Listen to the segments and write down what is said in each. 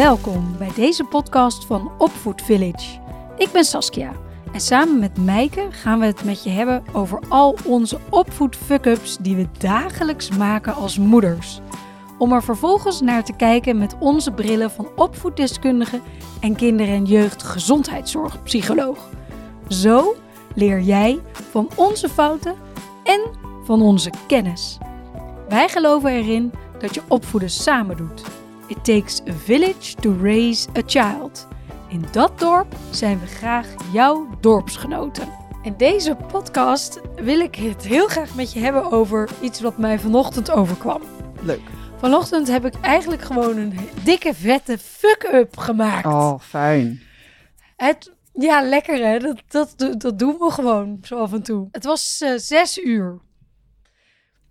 Welkom bij deze podcast van Opvoed Village. Ik ben Saskia en samen met Meike gaan we het met je hebben over al onze opvoed fuck-ups die we dagelijks maken als moeders. Om er vervolgens naar te kijken met onze brillen van opvoeddeskundige en kinder- en jeugdgezondheidszorgpsycholoog. Zo leer jij van onze fouten en van onze kennis. Wij geloven erin dat je opvoeden samen doet. It takes a village to raise a child. In dat dorp zijn we graag jouw dorpsgenoten. In deze podcast wil ik het heel graag met je hebben over iets wat mij vanochtend overkwam. Leuk. Vanochtend heb ik eigenlijk gewoon een dikke vette fuck-up gemaakt. Oh, fijn. Het, ja, lekker hè. Dat, dat, dat doen we gewoon zo af en toe. Het was eh, zes uur.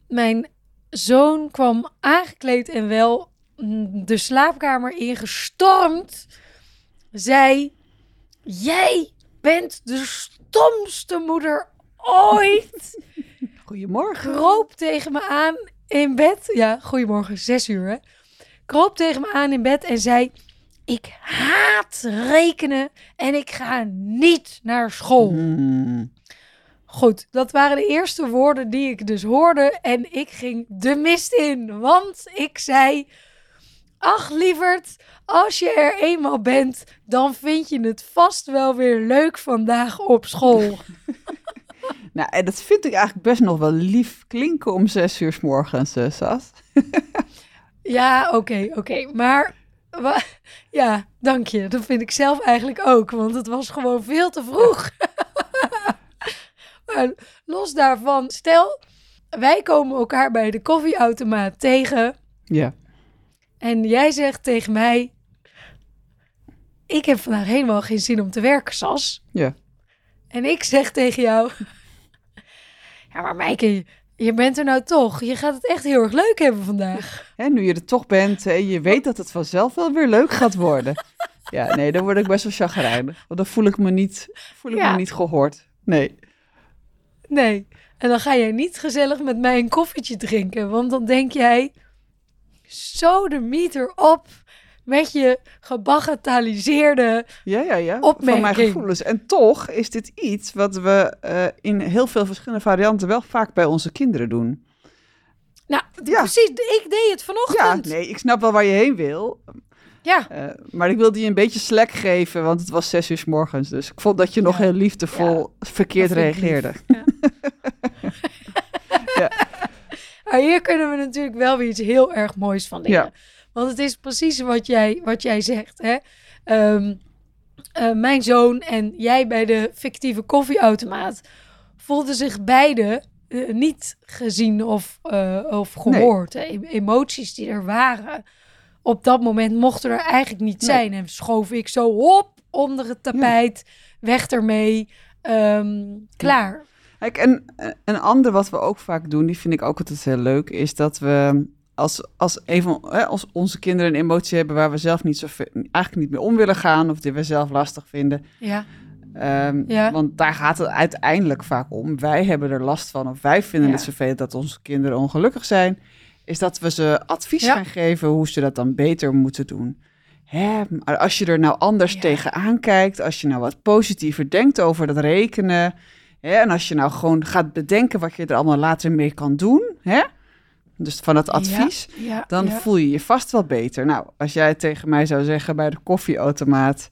Mijn zoon kwam aangekleed en wel de slaapkamer ingestormd. Zei: Jij bent de stomste moeder ooit. Goedemorgen. Kroop tegen me aan in bed. Ja, goedemorgen, zes uur hè. Kroop tegen me aan in bed en zei: Ik haat rekenen en ik ga niet naar school. Mm. Goed, dat waren de eerste woorden die ik dus hoorde. En ik ging de mist in. Want ik zei: Ach, lieverd, als je er eenmaal bent, dan vind je het vast wel weer leuk vandaag op school. Nou, en dat vind ik eigenlijk best nog wel lief klinken om zes uur s morgens, eh, Sas. ja, oké, oké. Maar wa- ja, dank je. Dat vind ik zelf eigenlijk ook. Want het was gewoon veel te vroeg. maar los daarvan, stel, wij komen elkaar bij de koffieautomaat tegen. Ja. En jij zegt tegen mij: Ik heb vandaag helemaal geen zin om te werken, Sas. Ja. En ik zeg tegen jou: Ja, maar Maaike, je- bent er nou toch. Je gaat het echt heel erg leuk hebben vandaag. Hè, nu je er toch bent en je weet dat het vanzelf wel weer leuk gaat worden. Ja, nee, dan word ik best wel chagrijnig. Want dan voel ik me niet, voel ik Ja. me niet gehoord. Nee. Nee. En dan ga jij niet gezellig met mij een koffietje drinken. Want dan denk jij: Zo de meter op met je gebagatelliseerde. Ja, ja, ja. Van mijn gevoelens. En toch is dit iets wat we eh, in heel veel verschillende varianten wel vaak bij onze kinderen doen. Nou, Ja. precies. Ik deed het Ja, vanochtend. nee, ik snap wel waar je heen wil. Ja. Eh, maar ik wilde je een beetje slack geven, want het was zes uur s morgens. Dus ik vond dat je nog Ja. heel liefdevol verkeerd reageerde. Maar hier kunnen we natuurlijk wel weer iets heel erg moois van leren. Ja. Want het is precies wat jij, wat jij zegt. Hè? Ehm, eh, mijn zoon en jij bij de fictieve koffieautomaat voelden zich beide eh, niet gezien of, eh, of gehoord. E- emoties die er waren op dat moment mochten er eigenlijk niet Nee. zijn. En schoof ik zo op onder het tapijt, weg ermee, ehm, klaar. Kijk, en een ander wat we ook vaak doen, die vind ik ook altijd heel leuk, is dat we als, als, een van, hè, als onze kinderen een emotie hebben waar we zelf niet zo eigenlijk niet mee om willen gaan, of die we zelf lastig vinden. Ja, ehm, Ja. Want daar gaat het uiteindelijk vaak om. Wij hebben er last van, of wij vinden Ja. het vervelend dat onze kinderen ongelukkig zijn. Is dat we ze advies Ja. gaan geven hoe ze dat dan beter moeten doen. Hè, maar als je er nou anders tegenaan kijkt, als je nou wat positiever denkt over dat rekenen. Hè, en als je nou gewoon gaat bedenken wat je er allemaal later mee kan doen. Hè, dus van het advies ja, dan ja. voel je je vast wel beter. Nou, als jij tegen mij zou zeggen bij de koffieautomaat...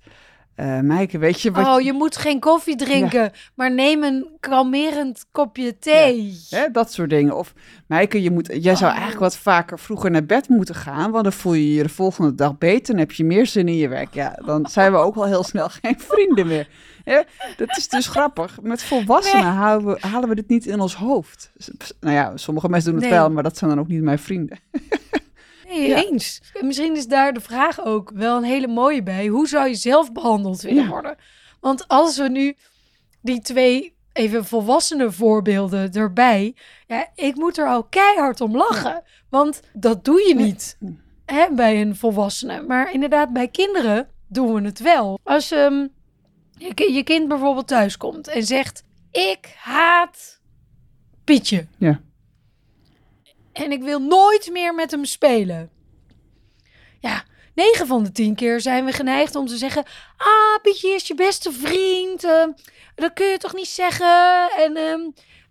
Meike, weet je wat... Oh, je moet geen koffie drinken, maar neem een kalmerend kopje thee. Hè, dat soort dingen. Of Meike, je moet, jij zou Oh. eigenlijk wat vaker vroeger naar bed moeten gaan... want dan voel je je de volgende dag beter... en heb je meer zin in je werk. Ja, dan zijn we ook wel heel snel geen vrienden meer. Hè, dat is dus grappig. Met volwassenen Nee. halen, we, halen we dit niet in ons hoofd. Nou ja, sommige mensen doen het Nee. wel... maar dat zijn dan ook niet mijn vrienden. Nee, Ja. eens. Misschien is daar de vraag ook wel een hele mooie bij. Hoe zou je zelf behandeld willen Ja. worden? Want als we nu die twee even volwassene voorbeelden erbij... Ja, ik moet er al keihard om lachen. Want dat doe je niet hè, bij een volwassene. Maar inderdaad, bij kinderen doen we het wel. Als ehm, je, ki- je kind bijvoorbeeld thuis komt en zegt... Ik haat Pietje. Ja. En ik wil nooit meer met hem spelen. Ja, 9 van de 10 keer zijn we geneigd om te zeggen: Ah, Pietje is je beste vriend. eh, dat kun je toch niet zeggen? En ehm,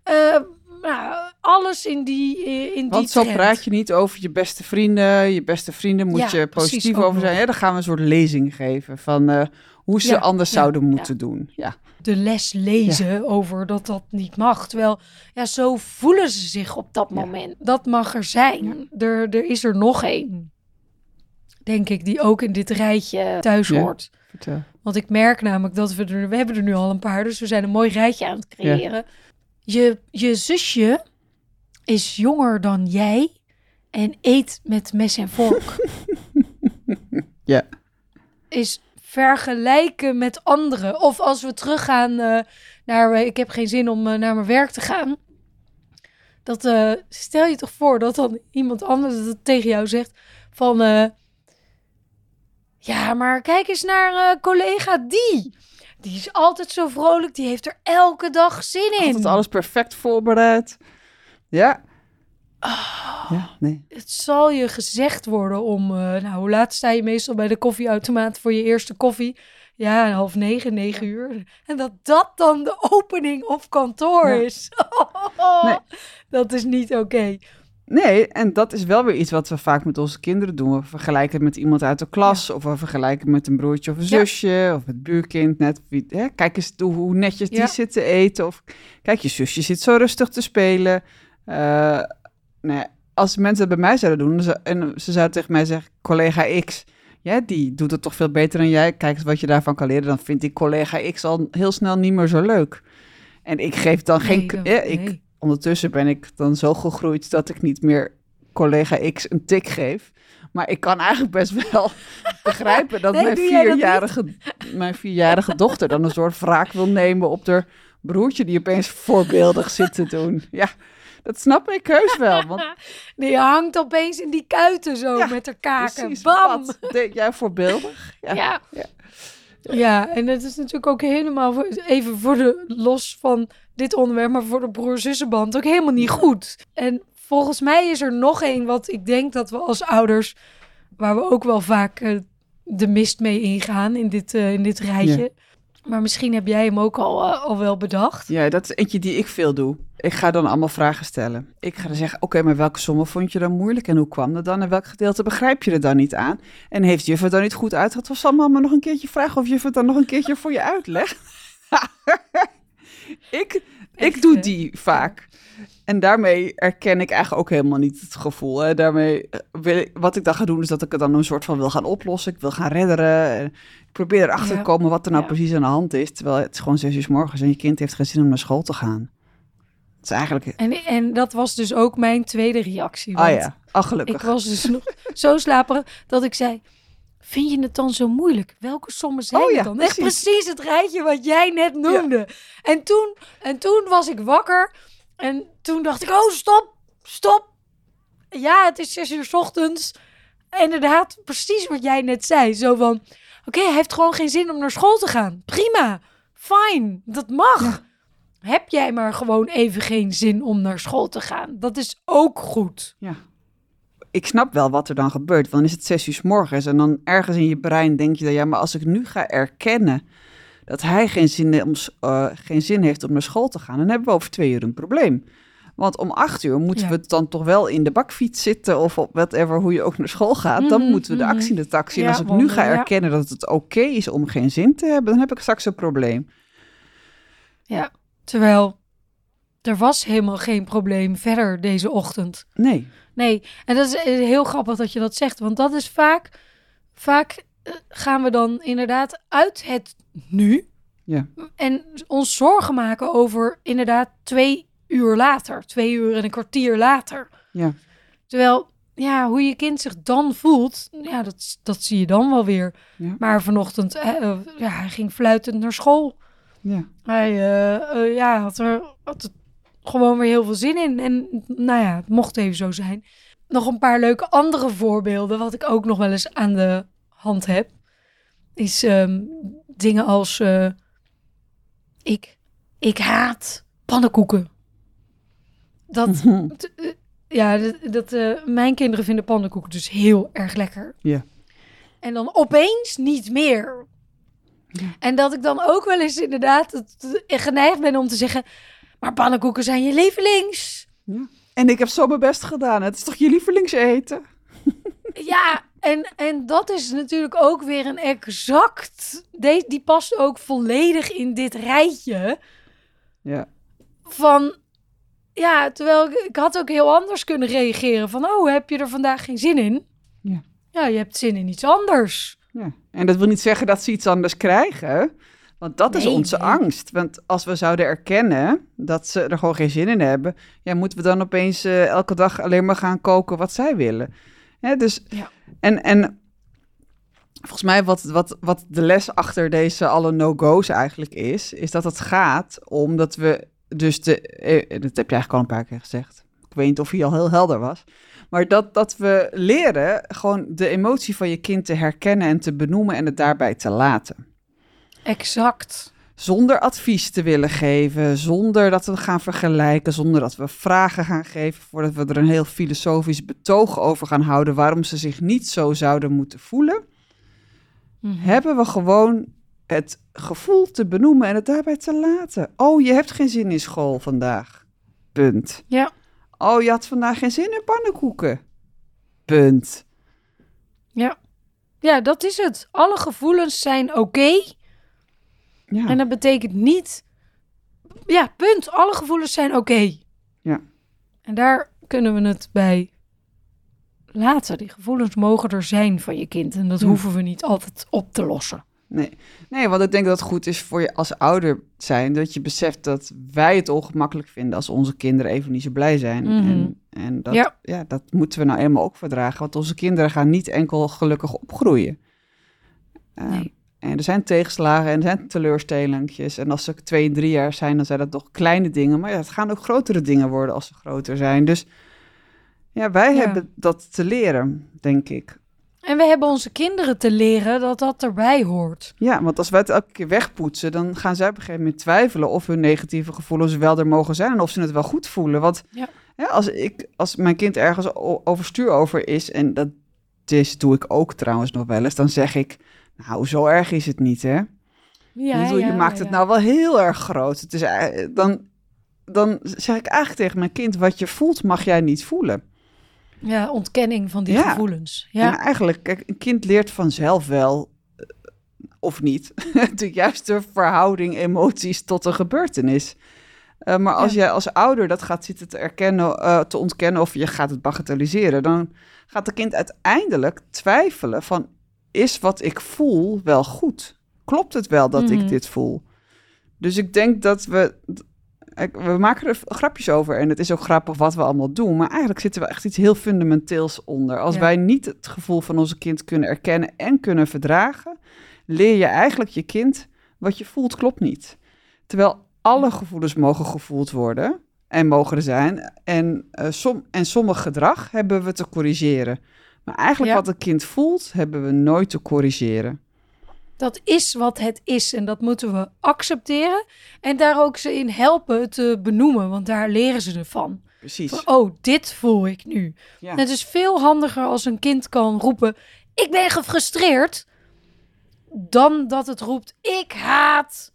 eh, nou, alles in die, eh, in die Want zo trend. praat je niet over je beste vrienden. Je beste vrienden moet Ja, je positief over zijn. Ja, dan gaan we een soort lezing geven van eh, hoe ze Ja, anders ja, zouden ja. moeten doen. Ja. de les lezen over dat dat niet mag. Terwijl, ja, zo voelen ze zich op dat moment. Dat mag er zijn. Er, er is er nog één, denk ik, die ook in dit rijtje thuis hoort. Want ik merk namelijk dat we er, we hebben er nu al een paar, dus we zijn een mooi rijtje aan het creëren. Je, je zusje is jonger dan jij en eet met mes en vork. Ja. Is vergelijken met anderen. Of als we teruggaan eh, naar, eh, ik heb geen zin om eh, naar mijn werk te gaan. Dat stel je toch voor dat dan iemand anders dat tegen jou zegt van, ja, maar kijk eens naar collega die. Die is altijd zo vrolijk, die heeft er elke dag zin in. Altijd alles perfect voorbereid. Ja. Ah. Ja, nee. Het zal je gezegd worden om, eh, nou, hoe laat sta je meestal bij de koffieautomaat voor je eerste koffie? Ja, half negen, negen uur. En dat dat dan de opening op kantoor Ja. is. Nee. Dat is niet oké. Nee, en dat is wel weer iets wat we vaak met onze kinderen doen. We vergelijken het met iemand uit de klas, of we vergelijken het met een broertje of een Ja. zusje, of het buurkind. Net, wie, hè? Kijk eens hoe- netjes die Ja. zit te eten. Of kijk, je zusje zit zo rustig te spelen. Eh, ja, als mensen het bij mij zouden doen, zou- en ze zouden tegen mij zeggen, collega X, ja, die doet het toch veel beter dan jij. Kijk eens wat je daarvan kan leren. Dan vind ik collega X al heel snel niet meer zo leuk. En ik geef dan geen... Nee, ja, ik, nee. Ondertussen ben ik dan zo gegroeid dat ik niet meer collega X een tik geef. Maar ik kan eigenlijk best wel begrijpen dat Nee, mijn, jij dat vierjarige, mijn vierjarige dochter dan een soort wraak wil nemen op haar broertje die opeens voorbeeldig zit te doen. Ja, dat snap ik heus wel. Want Die hangt opeens in die kuiten zo Ja, met haar kaken. precies, Bam! wat deed jij voorbeeldig? Ja. Ja. Ja. Ja. en het is natuurlijk ook helemaal, voor- even voor de, los van dit onderwerp, maar voor de broer-zussenband ook helemaal niet goed. En volgens mij is er nog één wat ik denk dat we als ouders, waar we ook wel vaak eh, de mist mee ingaan in dit, eh, in dit rijtje. Maar misschien heb jij hem ook al, eh, al wel bedacht. Ja, dat is eentje die ik veel doe. Ik ga dan allemaal vragen stellen. Ik ga dan zeggen, oké, maar welke sommen vond je dan moeilijk? En hoe kwam dat dan? En welk gedeelte begrijp je er dan niet aan? En heeft juf het dan niet goed uitgelegd? Of zal mama nog een keertje vragen of juf het dan nog een keertje voor je uitlegt? ik, ik doe die vaak. En daarmee erken ik eigenlijk ook helemaal niet het gevoel. Hè. Daarmee eh, wil ik, wat ik dan ga doen, is dat ik het dan een soort van wil gaan oplossen. Ik wil gaan redderen. En Ik probeer erachter Ja. te komen wat er nou Ja. precies aan de hand is. Terwijl het is gewoon zes uur 's morgens en je kind heeft geen zin om naar school te gaan. Het is eigenlijk... En, en dat was dus ook mijn tweede reactie. Ah ja, ah, gelukkig. Ik was dus nog zo slaperig dat ik zei... Vind je het dan zo moeilijk? Welke sommen zijn Oh ja, het dan? Echt precies het rijtje wat jij net noemde. En, toen, en toen was ik wakker. En toen dacht ik, oh stop, stop. Ja, het is zes uur 's ochtends. Inderdaad, precies wat jij net zei. Zo van, oké, hij heeft gewoon geen zin om naar school te gaan. Prima, fijn, dat mag. Heb jij maar gewoon even geen zin om naar school te gaan? Dat is ook goed. Ja. Ik snap wel wat er dan gebeurt. Want dan is het zes uur 's morgens en dan ergens in je brein denk je dan... ja, maar als ik nu ga erkennen dat hij geen zin, om, s- eh, geen zin heeft om naar school te gaan... dan hebben we over twee uur een probleem. Want om acht uur moeten Ja. we dan toch wel in de bakfiets zitten... of op whatever, hoe je ook naar school gaat. Dan Mhm, moeten we de mhm. actie in de taxi. en als ik nu ga erkennen dat het oké is om geen zin te hebben... dan heb ik straks een probleem. Ja, terwijl er was helemaal geen probleem verder deze ochtend. Nee. Nee, en dat is eh, heel grappig dat je dat zegt, want dat is vaak, vaak eh, gaan we dan inderdaad uit het nu Ja. en ons zorgen maken over inderdaad twee uur later, twee uur en een kwartier later. Ja. Terwijl, ja, hoe je kind zich dan voelt, ja, dat, dat zie je dan wel weer. Ja. Maar vanochtend, eh, ja, hij ging fluitend naar school. Ja. Hij eh, eh, ja, had er had er gewoon weer heel veel zin in. En nou ja, het mocht even zo zijn. Nog een paar leuke andere voorbeelden, wat ik ook nog wel eens aan de hand heb, is ehm, dingen als eh, ik, ik haat pannenkoeken. Dat, t- eh, ja, dat, eh, mijn kinderen vinden pannenkoeken dus heel erg lekker. Ja. En dan opeens niet meer. En dat ik dan ook wel eens inderdaad het- geneigd ben om te zeggen... maar pannenkoeken zijn je lievelings. En ik heb zo mijn best gedaan. Het is toch je lievelingseten? Ja, en, en dat is natuurlijk ook weer een exact... Die, die past ook volledig in dit rijtje Ja. van... Ja, terwijl ik, ik had ook heel anders kunnen reageren. Van, oh, heb je er vandaag geen zin in? Ja. Ja, je hebt zin in iets anders. ja. En dat wil niet zeggen dat ze iets anders krijgen. Want dat is onze nee. angst. Want als we zouden erkennen dat ze er gewoon geen zin in hebben... Ja, moeten we dan opeens eh, elke dag alleen maar gaan koken wat zij willen. Hè, dus, Ja. En, en volgens mij wat, wat, wat de les achter deze alle no-go's eigenlijk is... is dat het gaat om dat we dus de... eh, dat heb je eigenlijk al een paar keer gezegd. Ik weet niet of hij al heel helder was. Maar dat, dat we leren gewoon de emotie van je kind te herkennen en te benoemen en het daarbij te laten. Exact. Zonder advies te willen geven, zonder dat we gaan vergelijken, zonder dat we vragen gaan geven voordat we er een heel filosofisch betoog over gaan houden waarom ze zich niet zo zouden moeten voelen, Mhm. hebben we gewoon het gevoel te benoemen en het daarbij te laten. Oh, je hebt geen zin in school vandaag. Punt. Ja. Oh, je had vandaag geen zin in pannenkoeken. Punt. Ja, dat is het. Alle gevoelens zijn oké. Ja. En dat betekent niet... Ja, punt. Alle gevoelens zijn oké. Ja. En daar kunnen we het bij laten. Die gevoelens mogen er zijn van je kind. En dat Ja. hoeven we niet altijd op te lossen. Nee. nee, want ik denk dat het goed is voor je als ouder zijn... dat je beseft dat wij het ongemakkelijk vinden... als onze kinderen even niet zo blij zijn. Mhm. En, en dat, Ja. ja. dat moeten we nou eenmaal ook verdragen. Want onze kinderen gaan niet enkel gelukkig opgroeien. Nee. En er zijn tegenslagen en er zijn teleurstellingjes. En als ze twee en drie jaar zijn, dan zijn dat toch kleine dingen. Maar ja, het gaan ook grotere dingen worden als ze groter zijn. Dus ja, wij Ja. hebben dat te leren, denk ik. En we hebben onze kinderen te leren dat dat erbij hoort. Ja, want als wij het elke keer wegpoetsen, dan gaan zij op een gegeven moment twijfelen of hun negatieve gevoelens wel er mogen zijn en of ze het wel goed voelen. Want Ja. als, ik, als mijn kind ergens overstuur over is, en dat is, doe ik ook trouwens nog wel eens, dan zeg ik, nou, zo erg is het niet, hè? Ja, je maakt het nou wel heel erg groot. Het is, ei- dan, dan zeg ik eigenlijk tegen mijn kind, wat je voelt mag jij niet voelen. Ja, ontkenning van die Ja. gevoelens. En Ja, eigenlijk, kijk, een kind leert vanzelf wel, eh, of niet, de juiste verhouding emoties tot een gebeurtenis. Eh, maar als Ja. jij als ouder dat gaat zitten te erkennen, eh, te ontkennen of je gaat het bagatelliseren, dan gaat het kind uiteindelijk twijfelen van, is wat ik voel wel goed? Klopt het wel dat Mhm. ik dit voel? Dus ik denk dat we, we maken er grapjes over en het is ook grappig wat we allemaal doen, maar eigenlijk zitten we echt iets heel fundamenteels onder. Als Ja. wij niet het gevoel van onze kind kunnen erkennen en kunnen verdragen, leer je eigenlijk je kind wat je voelt klopt niet. Terwijl alle gevoelens mogen gevoeld worden en mogen er zijn. En, eh, som, en sommig gedrag hebben we te corrigeren. Maar eigenlijk Ja. wat een kind voelt, hebben we nooit te corrigeren. dat is wat het is. En dat moeten we accepteren. En daar ook ze in helpen te benoemen. Want daar leren ze ervan. Precies. Van, oh, dit voel ik nu. Ja. Het is veel handiger als een kind kan roepen... Ik ben gefrustreerd. Dan dat het roept... Ik haat...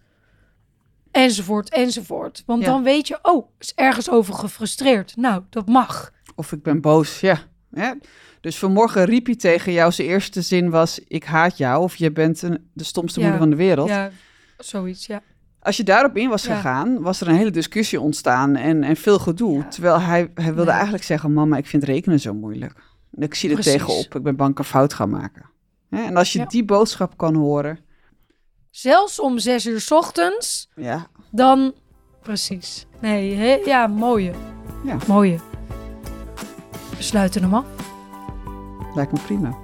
Enzovoort, enzovoort. Want Ja. dan weet je... Oh, is ergens over gefrustreerd. Nou, dat mag. Of ik ben boos, ja. Ja. Dus vanmorgen riep hij tegen jou, zijn eerste zin was... ik haat jou of je bent een, de stomste Ja. moeder van de wereld. Ja, zoiets, ja. Als je daarop in was Ja. gegaan, was er een hele discussie ontstaan en, en veel gedoe. Ja. Terwijl hij, hij wilde Nee. eigenlijk zeggen, mama, ik vind rekenen zo moeilijk. Ik zie er Precies. tegenop, ik ben bang een fout ga maken. Hè, En als je die boodschap kan horen, Zelfs om zes uur 's ochtends... ja, Dan, precies. Nee, hè? ja, mooie. Ja. Mooie. We sluiten hem af. lijkt me prima.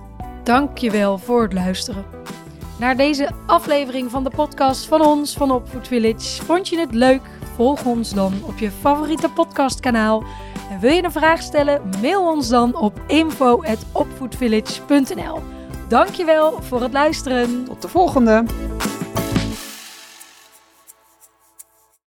Dankjewel voor het luisteren. Naar deze aflevering van de podcast van ons, van Opvoed Village. Vond je het leuk? Volg ons dan op je favoriete podcastkanaal. En wil je een vraag stellen? Mail ons dan op info.opvoedvillage.nl Dankjewel voor het luisteren. Tot de volgende!